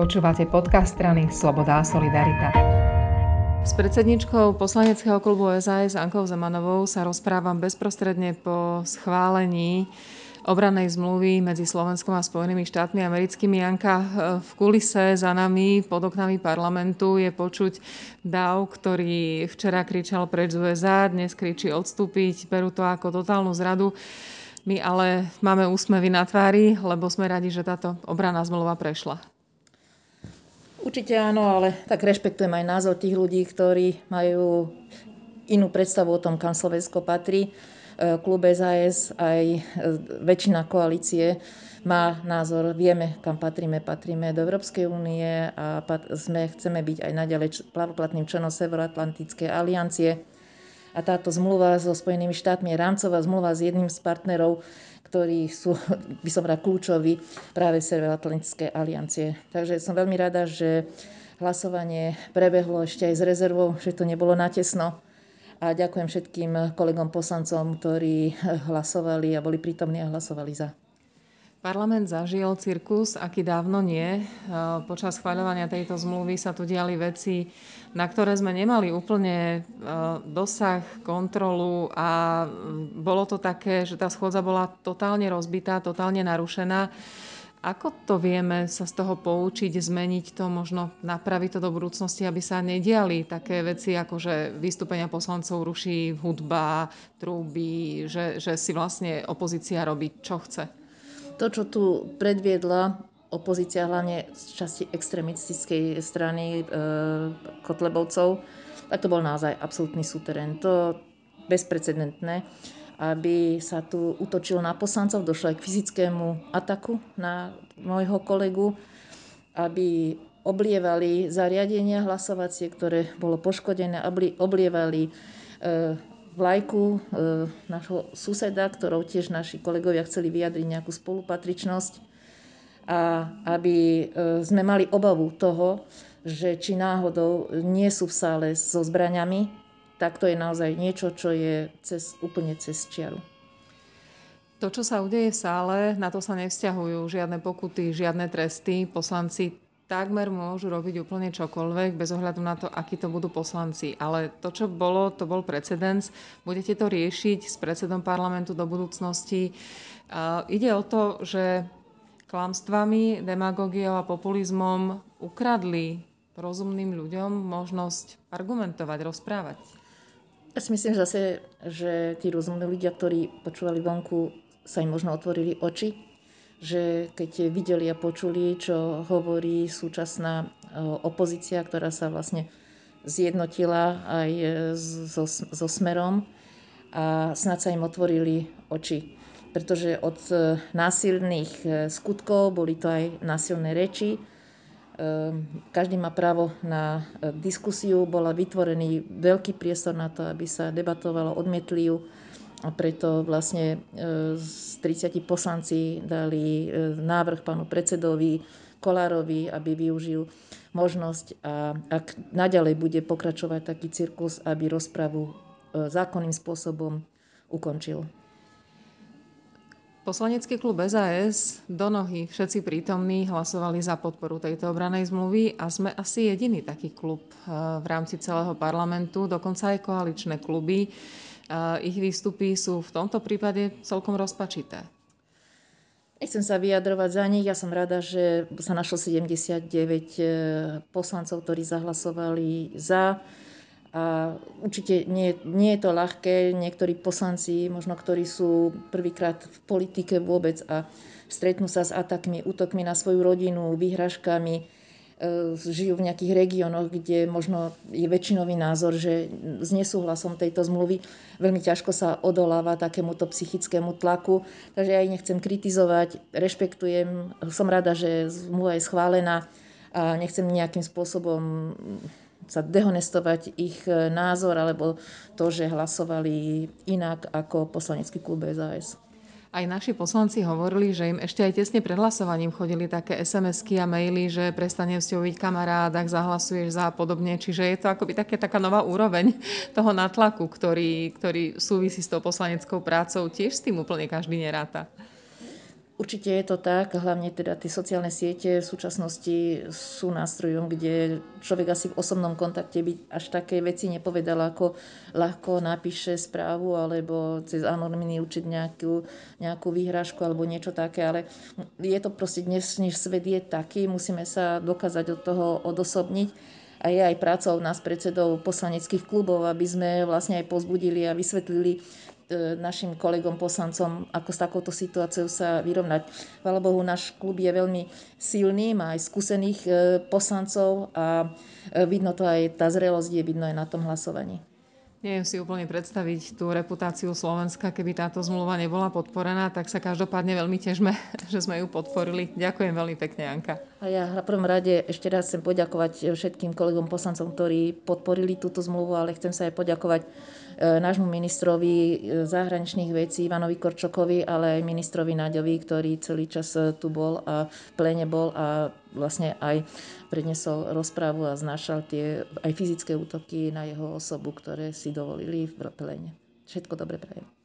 Počúvate podcast strany Sloboda a Solidarita. S predsedničkou poslaneckého klubu SAS Ankou Zemanovou sa rozprávam bezprostredne po schválení obranej zmluvy medzi Slovenskom a Spojenými štátmi americkými. Janka, v kulise za nami, pod oknami parlamentu je počuť DAV, ktorý včera kričal preč z USA, dnes kričí odstúpiť, berú to ako totálnu zradu. My ale máme úsmevy na tvári, lebo sme radi, že táto obraná zmluva prešla. Určite áno, ale tak rešpektujem aj názor tých ľudí, ktorí majú inú predstavu o tom, kam Slovensko patrí. E, klub SAS aj e, väčšina koalície má názor, vieme, kam patríme. Patríme do Európskej únie a sme, chceme byť aj naďalej plavoplatným členom Severoatlantickej aliancie. A táto zmluva so Spojenými štátmi je rámcová zmluva s jedným z partnerov ktorí sú, by som rád, kľúčoví práve Severoatlantické aliancie. Takže som veľmi rada, že hlasovanie prebehlo ešte aj s rezervou, že to nebolo natesno. A ďakujem všetkým kolegom poslancom, ktorí hlasovali a boli prítomní a hlasovali za. Parlament zažil cirkus, aký dávno nie. Počas schváľovania tejto zmluvy sa tu diali veci, na ktoré sme nemali úplne dosah, kontrolu a bolo to také, že tá schôdza bola totálne rozbitá, totálne narušená. Ako to vieme sa z toho poučiť, zmeniť to, možno napraviť to do budúcnosti, aby sa nediali také veci, ako že vystúpenia poslancov ruší hudba, trúby, že, že si vlastne opozícia robí, čo chce? To, čo tu predviedla opozícia, hlavne z časti extremistickej strany e, Kotlebovcov, tak to bol naozaj absolútny súterén. To bezprecedentné, aby sa tu utočilo na poslancov, došlo aj k fyzickému ataku na môjho kolegu, aby oblievali zariadenia hlasovacie, ktoré bolo poškodené, oblievali e, vlajku e, našho suseda, ktorou tiež naši kolegovia chceli vyjadriť nejakú spolupatričnosť a aby e, sme mali obavu toho, že či náhodou nie sú v sále so zbraniami, tak to je naozaj niečo, čo je cez, úplne cez čiaru. To, čo sa udeje v sále, na to sa nevzťahujú žiadne pokuty, žiadne tresty. Poslanci takmer môžu robiť úplne čokoľvek, bez ohľadu na to, akí to budú poslanci. Ale to, čo bolo, to bol precedens. Budete to riešiť s predsedom parlamentu do budúcnosti. Uh, ide o to, že klamstvami, demagógiou a populizmom ukradli rozumným ľuďom možnosť argumentovať, rozprávať. Ja si myslím zase, že tí rozumní ľudia, ktorí počúvali vonku, sa im možno otvorili oči že keď videli a počuli, čo hovorí súčasná e, opozícia, ktorá sa vlastne zjednotila aj so, so Smerom a snad sa im otvorili oči. Pretože od e, násilných e, skutkov boli to aj násilné reči. Každý má právo na diskusiu. Bola vytvorený veľký priestor na to, aby sa debatovalo, odmietli ju a preto vlastne e, z 30 poslanci dali e, návrh pánu predsedovi Kolárovi, aby využil možnosť a ak naďalej bude pokračovať taký cirkus, aby rozpravu e, zákonným spôsobom ukončil. Poslanecký klub SAS do nohy všetci prítomní hlasovali za podporu tejto obranej zmluvy a sme asi jediný taký klub v rámci celého parlamentu, dokonca aj koaličné kluby ich výstupy sú v tomto prípade celkom rozpačité. Nechcem sa vyjadrovať za nich. Ja som rada, že sa našlo 79 e, poslancov, ktorí zahlasovali za. A určite nie, nie je to ľahké. Niektorí poslanci, možno ktorí sú prvýkrát v politike vôbec a stretnú sa s atakmi, útokmi na svoju rodinu, výhražkami, E, žijú v nejakých regiónoch, kde možno je väčšinový názor, že s nesúhlasom tejto zmluvy veľmi ťažko sa odoláva takémuto psychickému tlaku. Takže ja ich nechcem kritizovať, rešpektujem, som rada, že zmluva je schválená a nechcem nejakým spôsobom sa dehonestovať ich názor alebo to, že hlasovali inak ako poslanecký klub SAS. Aj naši poslanci hovorili, že im ešte aj tesne pred hlasovaním chodili také SMS-ky a maily, že prestane s byť kamarád, ak zahlasuješ za a podobne. Čiže je to akoby také, taká nová úroveň toho natlaku, ktorý, ktorý súvisí s tou poslaneckou prácou. Tiež s tým úplne každý neráta. Určite je to tak, hlavne teda tie sociálne siete v súčasnosti sú nástrojom, kde človek asi v osobnom kontakte by až také veci nepovedal, ako ľahko napíše správu alebo cez anonymný určiť nejakú, nejakú výhražku alebo niečo také, ale je to proste dnes, než svet je taký, musíme sa dokázať od toho odosobniť. A je aj prácou nás predsedov poslaneckých klubov, aby sme vlastne aj pozbudili a vysvetlili našim kolegom poslancom, ako s takouto situáciou sa vyrovnať. Chvala Bohu, náš klub je veľmi silný, má aj skúsených e, poslancov a e, vidno to aj, tá zrelosť je vidno aj na tom hlasovaní. Neviem si úplne predstaviť tú reputáciu Slovenska, keby táto zmluva nebola podporená, tak sa každopádne veľmi težme, že sme ju podporili. Ďakujem veľmi pekne, Janka. A ja na prvom rade ešte raz chcem poďakovať všetkým kolegom poslancom, ktorí podporili túto zmluvu, ale chcem sa aj poďakovať E, nášmu ministrovi e, zahraničných vecí Ivanovi Korčokovi, ale aj ministrovi Naďovi, ktorý celý čas e, tu bol a plene bol a vlastne aj prednesol rozprávu a znášal tie aj fyzické útoky na jeho osobu, ktoré si dovolili v plene. Všetko dobre prajem.